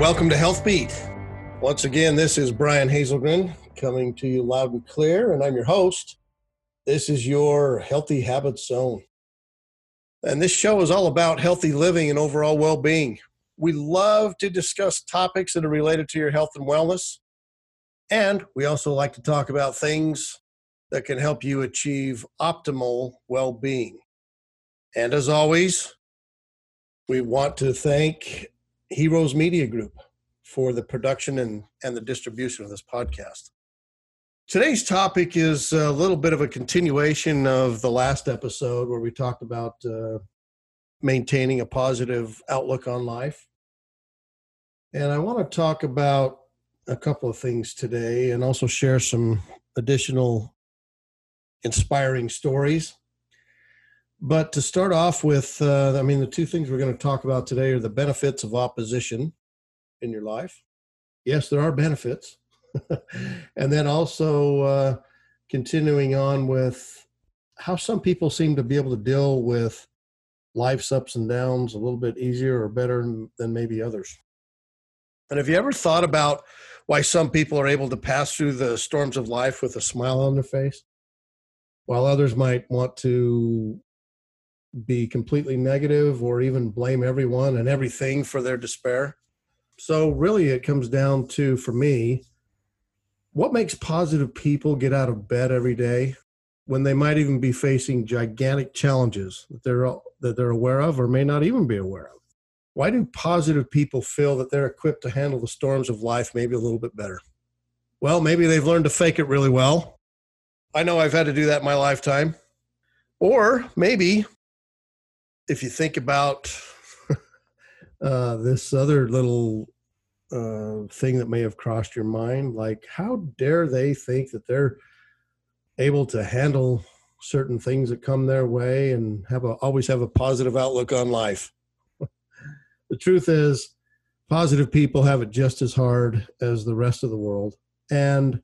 welcome to Health Beat. Once again, this is Brian Hazelgren coming to you loud and clear, and I'm your host. This is your Healthy Habits Zone. And this show is all about healthy living and overall well being. We love to discuss topics that are related to your health and wellness. And we also like to talk about things that can help you achieve optimal well being. And as always, we want to thank Heroes Media Group for the production and, and the distribution of this podcast. Today's topic is a little bit of a continuation of the last episode where we talked about uh, maintaining a positive outlook on life. And I want to talk about a couple of things today and also share some additional inspiring stories. But to start off with, uh, I mean, the two things we're going to talk about today are the benefits of opposition in your life. Yes, there are benefits. and then also uh, continuing on with how some people seem to be able to deal with life's ups and downs a little bit easier or better than maybe others. And have you ever thought about why some people are able to pass through the storms of life with a smile on their face, while others might want to be completely negative or even blame everyone and everything for their despair? So, really, it comes down to, for me, what makes positive people get out of bed every day when they might even be facing gigantic challenges that they're that they're aware of or may not even be aware of? Why do positive people feel that they're equipped to handle the storms of life maybe a little bit better? Well, maybe they've learned to fake it really well. I know I've had to do that in my lifetime. Or maybe if you think about uh, this other little uh, thing that may have crossed your mind, like how dare they think that they're able to handle certain things that come their way and have a always have a positive outlook on life. the truth is, positive people have it just as hard as the rest of the world, and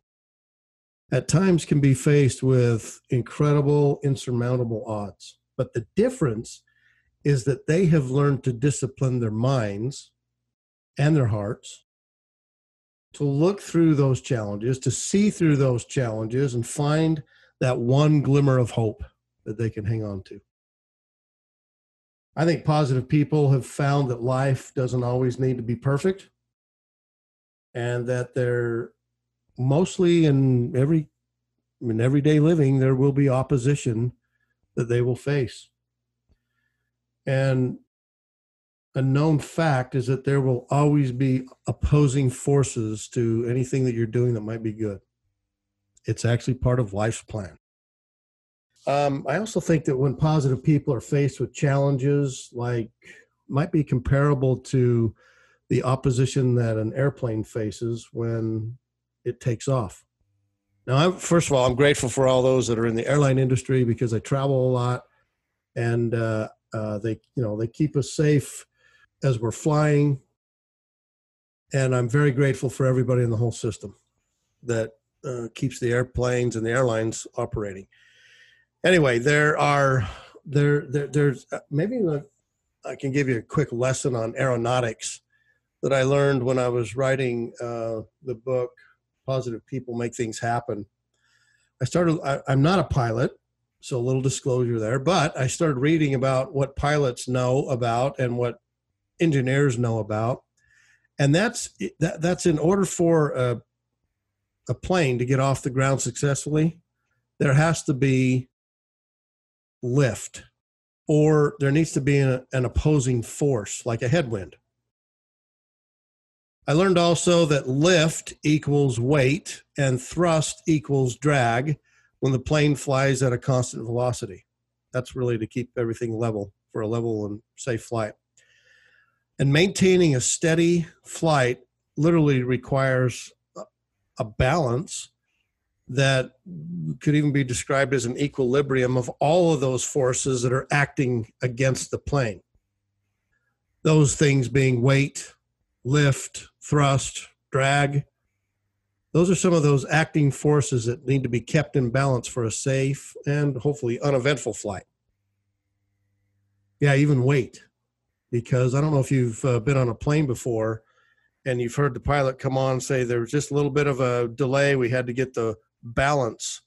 at times can be faced with incredible, insurmountable odds. But the difference is that they have learned to discipline their minds and their hearts to look through those challenges, to see through those challenges, and find that one glimmer of hope that they can hang on to. I think positive people have found that life doesn't always need to be perfect and that they're mostly in every in everyday living there will be opposition that they will face and a known fact is that there will always be opposing forces to anything that you're doing that might be good. It's actually part of life's plan. Um, I also think that when positive people are faced with challenges, like might be comparable to the opposition that an airplane faces when it takes off. Now, I'm, first of all, I'm grateful for all those that are in the airline industry because I travel a lot, and uh, uh, they, you know, they keep us safe as we're flying. And I'm very grateful for everybody in the whole system that uh, keeps the airplanes and the airlines operating. Anyway, there are there, there there's uh, maybe I can give you a quick lesson on aeronautics that I learned when I was writing uh, the book "Positive People Make Things Happen." I started. I, I'm not a pilot, so a little disclosure there. But I started reading about what pilots know about and what engineers know about, and that's that, that's in order for a, a plane to get off the ground successfully, there has to be lift, or there needs to be an, an opposing force like a headwind. I learned also that lift equals weight and thrust equals drag when the plane flies at a constant velocity. That's really to keep everything level for a level and safe flight. And maintaining a steady flight literally requires a balance that could even be described as an equilibrium of all of those forces that are acting against the plane. Those things being weight, lift, thrust, drag, those are some of those acting forces that need to be kept in balance for a safe and hopefully uneventful flight. Yeah, even weight, because I don't know if you've uh, been on a plane before and you've heard the pilot come on and say there was just a little bit of a delay. We had to get the balance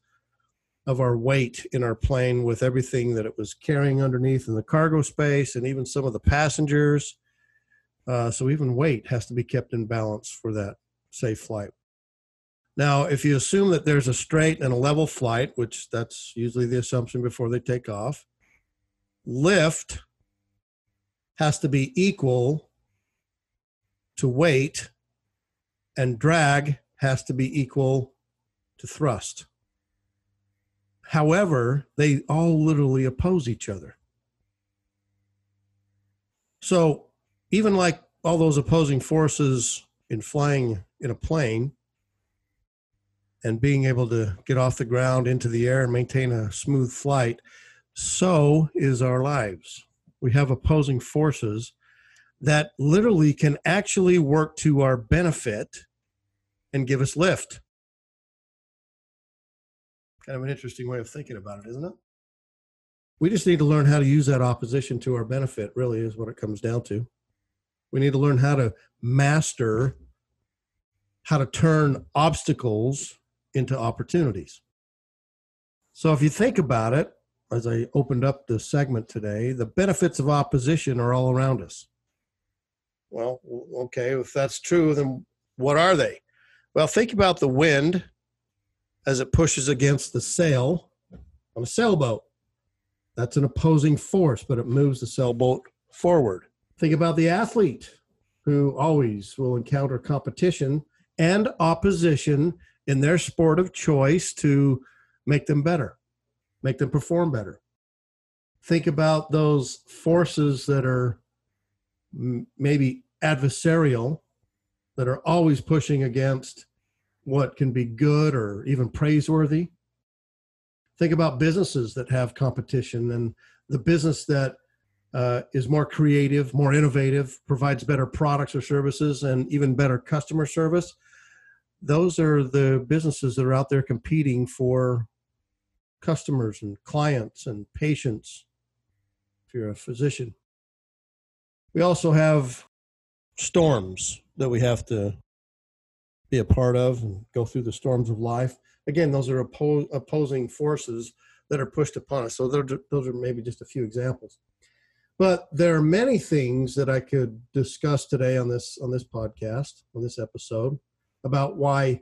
of our weight in our plane with everything that it was carrying underneath in the cargo space and even some of the passengers. Uh, so even weight has to be kept in balance for that safe flight. Now, if you assume that there's a straight and a level flight, which that's usually the assumption before they take off, lift has to be equal to weight, and drag has to be equal to thrust. However, they all literally oppose each other. So, even like all those opposing forces in flying in a plane and being able to get off the ground into the air and maintain a smooth flight, so is our lives. We have opposing forces that literally can actually work to our benefit and give us lift. Kind of an interesting way of thinking about it, isn't it? We just need to learn how to use that opposition to our benefit, really, is what it comes down to. We need to learn how to master how to turn obstacles into opportunities. So, if you think about it, as I opened up the segment today, the benefits of opposition are all around us. Well, okay, if that's true, then what are they? Well, think about the wind as it pushes against the sail on a sailboat. That's an opposing force, but it moves the sailboat forward. Think about the athlete who always will encounter competition and opposition in their sport of choice to make them better, make them perform better. Think about those forces that are maybe adversarial that are always pushing against what can be good or even praiseworthy. Think about businesses that have competition and the business that uh, is more creative, more innovative, provides better products or services, and even better customer service. Those are the businesses that are out there competing for customers and clients and patients if you're a physician. We also have storms that we have to be a part of and go through the storms of life. Again, those are oppo- opposing forces that are pushed upon us. So those are maybe just a few examples. But there are many things that I could discuss today on this on this podcast, on this episode, about why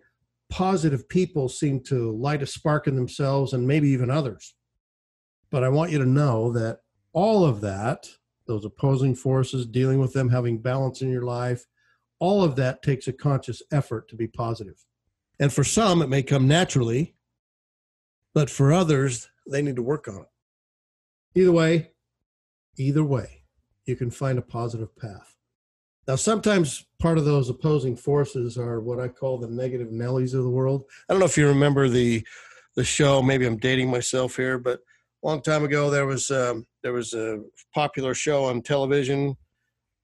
positive people seem to light a spark in themselves and maybe even others. But I want you to know that all of that those opposing forces, dealing with them, having balance in your life, all of that takes a conscious effort to be positive. And for some, it may come naturally, but for others, they need to work on it. Either way, either way, you can find a positive path. Now, sometimes part of those opposing forces are what I call the negative Nellies of the world. I don't know if you remember the the show. Maybe I'm dating myself here, but a long time ago there was um, there was a popular show on television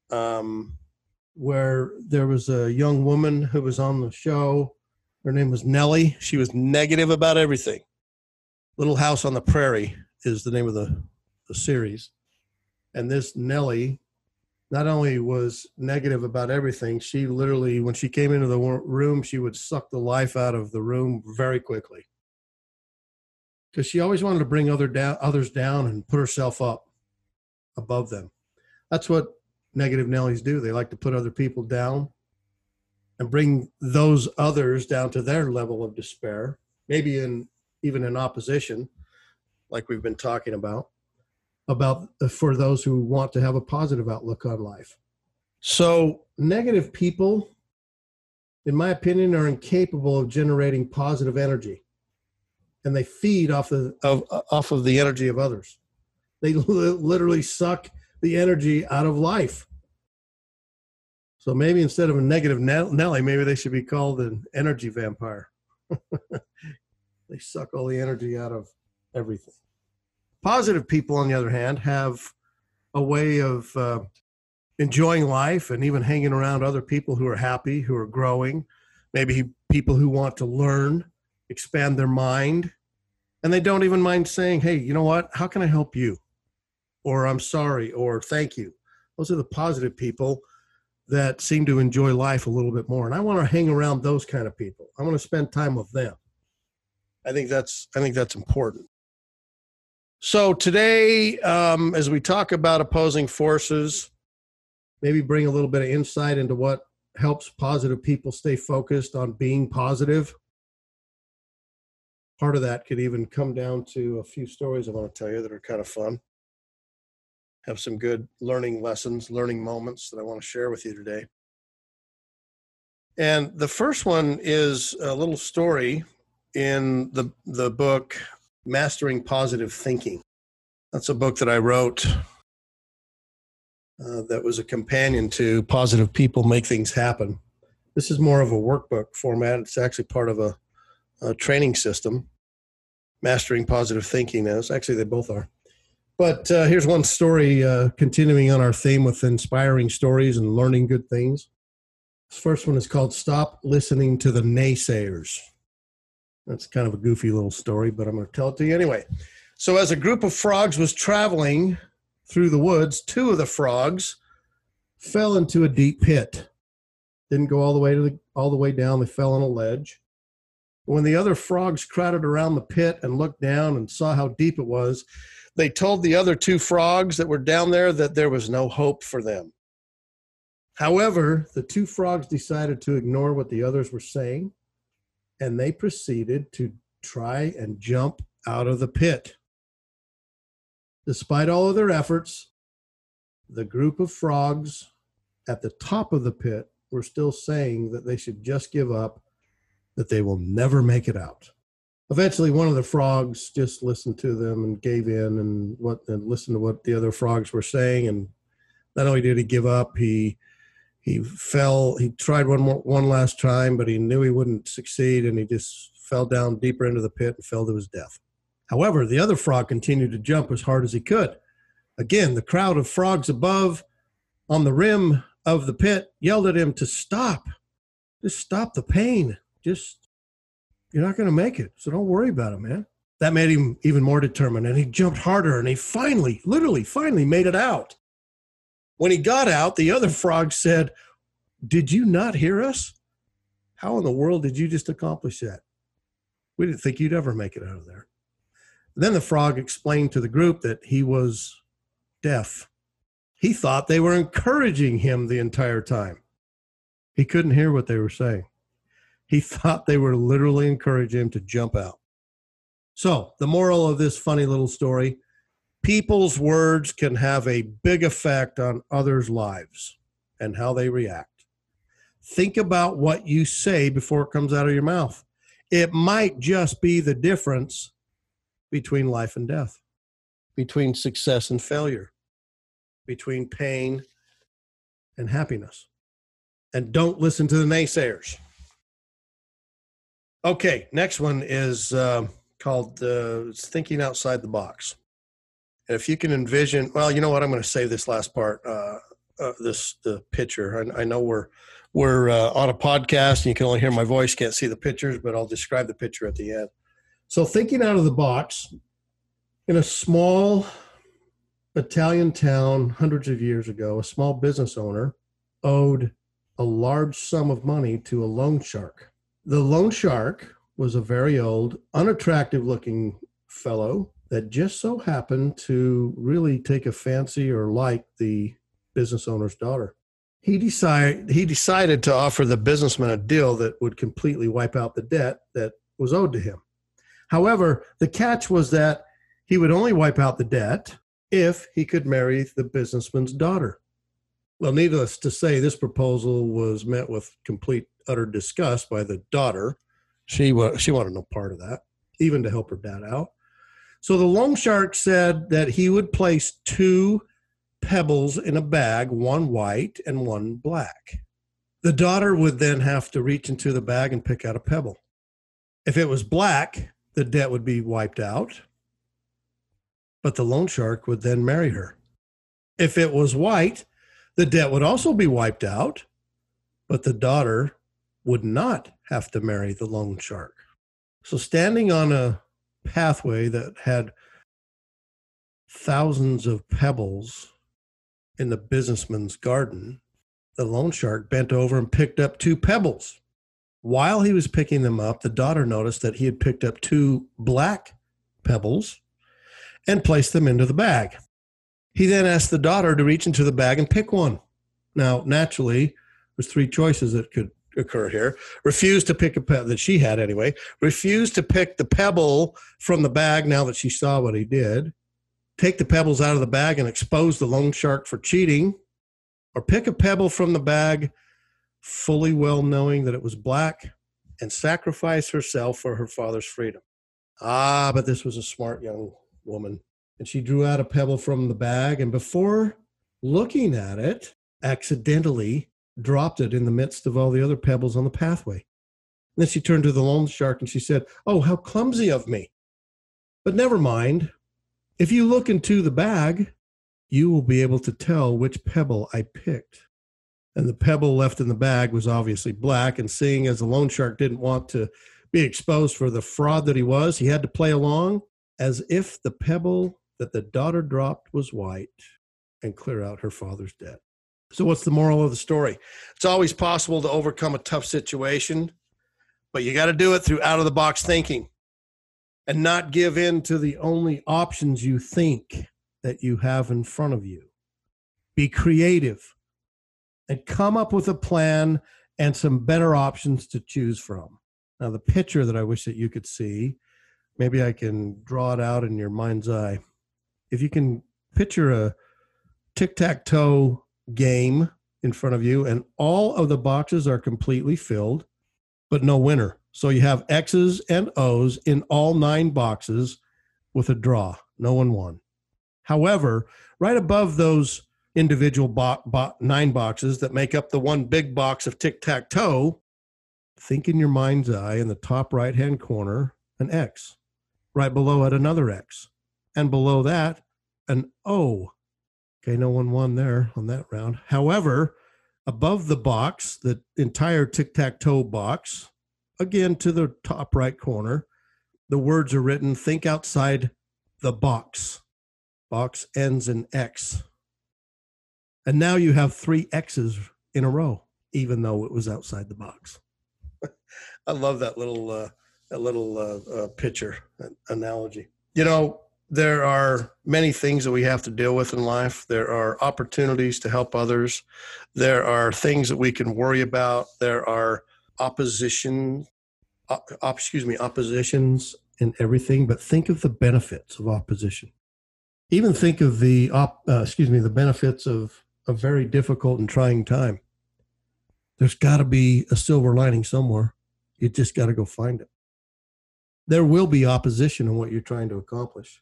um, where there was a young woman who was on the show. Her name was Nellie. She was negative about everything. Little House on the Prairie is the name of the, the series. And this Nellie not only was negative about everything, she literally, when she came into the room, she would suck the life out of the room very quickly because she always wanted to bring other down, others down and put herself up above them. That's what negative Nellies do. They like to put other people down and bring those others down to their level of despair, maybe in even in opposition, like we've been talking about, about uh, for those who want to have a positive outlook on life. So negative people, in my opinion, are incapable of generating positive energy and they feed off the of off of the energy of others. They literally suck the energy out of life. So maybe instead of a negative Nelly, maybe they should be called an energy vampire. they suck all the energy out of everything. Positive people, on the other hand, have a way of uh, enjoying life and even hanging around other people who are happy, who are growing, maybe people who want to learn expand their mind, and they don't even mind saying, hey, you know what? How can I help you? Or I'm sorry, or thank you. Those are the positive people that seem to enjoy life a little bit more. And I want to hang around those kind of people. I want to spend time with them. I think that's I think that's important. So today, um, as we talk about opposing forces, maybe bring a little bit of insight into what helps positive people stay focused on being positive. Part of that could even come down to a few stories I want to tell you that are kind of fun. Have some good learning lessons, learning moments that I want to share with you today. And the first one is a little story in the the book Mastering Positive Thinking. That's a book that I wrote uh, that was a companion to Positive People Make Things Happen. This is more of a workbook format. It's actually part of a, a training system. Mastering Positive Thinking is. Actually, they both are. But uh, here's one story uh, continuing on our theme with inspiring stories and learning good things. This first one is called Stop Listening to the Naysayers. That's kind of a goofy little story, but I'm going to tell it to you anyway. So, as a group of frogs was traveling through the woods, two of the frogs fell into a deep pit. Didn't go all the way to the all the way down. They fell on a ledge. When the other frogs crowded around the pit and looked down and saw how deep it was, they told the other two frogs that were down there that there was no hope for them. However, the two frogs decided to ignore what the others were saying and they proceeded to try and jump out of the pit. Despite all of their efforts, the group of frogs at the top of the pit were still saying that they should just give up, that they will never make it out. Eventually, one of the frogs just listened to them and gave in and what and listened to what the other frogs were saying. And not only did he give up, he he fell. He tried one more one last time, but he knew he wouldn't succeed, and he just fell down deeper into the pit and fell to his death. However, the other frog continued to jump as hard as he could. Again, the crowd of frogs above on the rim of the pit yelled at him to stop. Just stop the pain. Just, you're not going to make it. So don't worry about it, man. That made him even more determined. And he jumped harder and he finally, literally, finally made it out. When he got out, the other frog said, Did you not hear us? How in the world did you just accomplish that? We didn't think you'd ever make it out of there. Then the frog explained to the group that he was deaf. He thought they were encouraging him the entire time. He couldn't hear what they were saying. He thought they were literally encouraging him to jump out. So, the moral of this funny little story people's words can have a big effect on others' lives and how they react. Think about what you say before it comes out of your mouth. It might just be the difference between life and death, between success and failure, between pain and happiness. And don't listen to the naysayers. Okay, next one is uh, called uh, Thinking Outside the Box. And if you can envision, well, you know what? I'm going to say this last part. Uh, uh, this the picture. I, I know we're we're uh, on a podcast and you can only hear my voice, can't see the pictures, but I'll describe the picture at the end. So, thinking out of the box, in a small Italian town hundreds of years ago, a small business owner owed a large sum of money to a loan shark. The loan shark was a very old, unattractive looking fellow that just so happened to really take a fancy or like the business owner's daughter. He decided he decided to offer the businessman a deal that would completely wipe out the debt that was owed to him. However, the catch was that he would only wipe out the debt if he could marry the businessman's daughter. Well, needless to say, this proposal was met with complete, utter disgust by the daughter. She, wa- she wanted no part of that, even to help her dad out. So the loan shark said that he would place two pebbles in a bag, one white and one black. The daughter would then have to reach into the bag and pick out a pebble. If it was black, the debt would be wiped out, but the loan shark would then marry her. If it was white, the debt would also be wiped out, but the daughter would not have to marry the loan shark. So, standing on a pathway that had thousands of pebbles in the businessman's garden, the loan shark bent over and picked up two pebbles. While he was picking them up, the daughter noticed that he had picked up two black pebbles and placed them into the bag. He then asked the daughter to reach into the bag and pick one. Now, naturally, there's three choices that could occur here. Refused to pick a pebble that she had anyway. Refused to pick the pebble from the bag now that she saw what he did. Take the pebbles out of the bag and expose the loan shark for cheating. Or pick a pebble from the bag, fully well knowing that it was black, and sacrifice herself for her father's freedom. Ah, but this was a smart young woman. And she drew out a pebble from the bag, and before looking at it, accidentally dropped it in the midst of all the other pebbles on the pathway. And then she turned to the loan shark and she said, Oh, how clumsy of me. But never mind. If you look into the bag, you will be able to tell which pebble I picked. And the pebble left in the bag was obviously black. And seeing as the loan shark didn't want to be exposed for the fraud that he was, he had to play along as if the pebble that the daughter dropped was white and clear out her father's debt. So, what's the moral of the story? It's always possible to overcome a tough situation, but you got to do it through out of the box thinking and not give in to the only options you think that you have in front of you. Be creative and come up with a plan and some better options to choose from. Now, the picture that I wish that you could see, maybe I can draw it out in your mind's eye. If you can picture a tic tac toe game in front of you, and all of the boxes are completely filled, but no winner. So you have X's and O's in all nine boxes with a draw. No one won. However, right above those individual bo- bo- nine boxes that make up the one big box of tic tac toe, think in your mind's eye in the top right hand corner an X. Right below it, another X. And below that, an O. Okay, no one won there on that round. However, above the box, the entire tic tac toe box, again to the top right corner, the words are written think outside the box. Box ends in X. And now you have three X's in a row, even though it was outside the box. I love that little uh, that little uh, uh, picture analogy. You know, there are many things that we have to deal with in life. There are opportunities to help others. There are things that we can worry about. There are opposition, op, excuse me, oppositions and everything. But think of the benefits of opposition. Even think of the op, uh, excuse me, the benefits of a very difficult and trying time. There's got to be a silver lining somewhere. You just got to go find it. There will be opposition in what you're trying to accomplish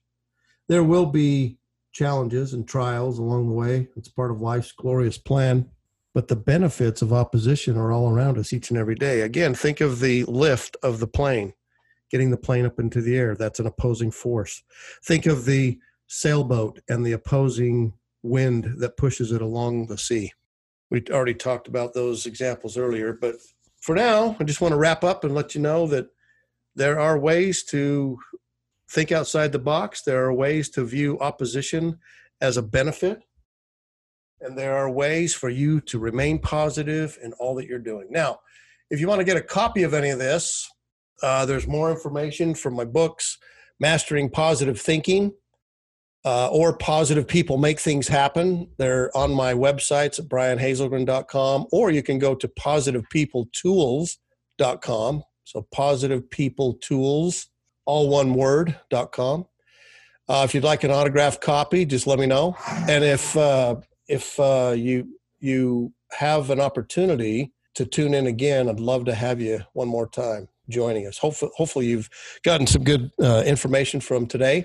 there will be challenges and trials along the way. It's part of life's glorious plan. But the benefits of opposition are all around us each and every day. Again, think of the lift of the plane, getting the plane up into the air. That's an opposing force. Think of the sailboat and the opposing wind that pushes it along the sea. We already talked about those examples earlier, but for now, I just want to wrap up and let you know that there are ways to think outside the box. There are ways to view opposition as a benefit. And there are ways for you to remain positive in all that you're doing. Now, if you want to get a copy of any of this, uh, there's more information from my books, Mastering Positive Thinking uh, or Positive People Make Things Happen. They're on my websites at brianhazelgren.com, or you can go to positivepeopletools.com. So, Positive People Tools all one word.com. Uh, if you'd like an autographed copy, just let me know. And if uh, if uh, you you have an opportunity to tune in again, I'd love to have you one more time joining us. Hopefully, hopefully you've gotten some good uh, information from today.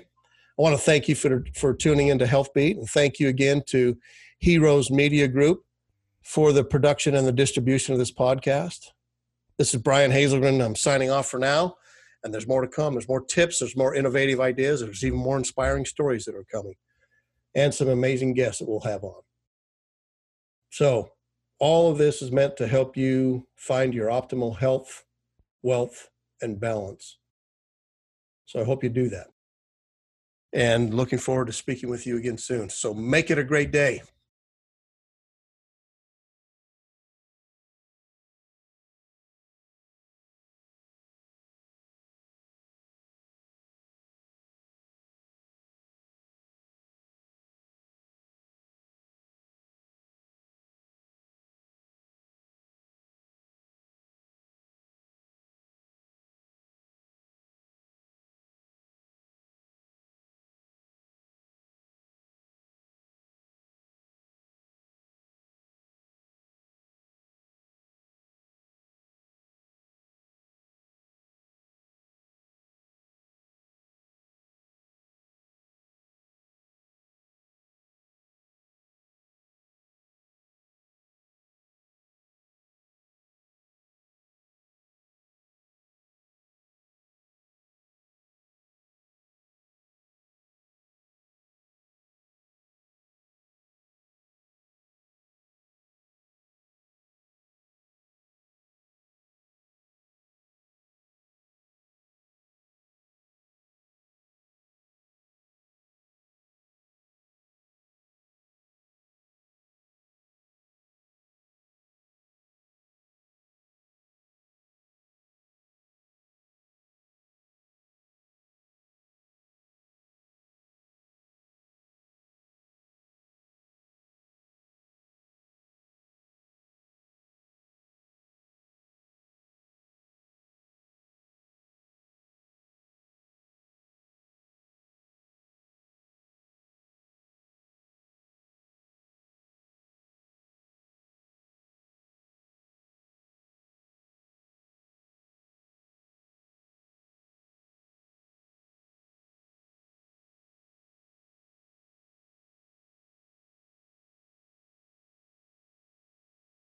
I want to thank you for for tuning into Health Beat, and thank you again to Heroes Media Group for the production and the distribution of this podcast. This is Brian Hazelgren. I'm signing off for now and there's more to come. There's more tips, there's more innovative ideas, there's even more inspiring stories that are coming, and some amazing guests that we'll have on. So, all of this is meant to help you find your optimal health, wealth, and balance. So, I hope you do that. And looking forward to speaking with you again soon. So, make it a great day.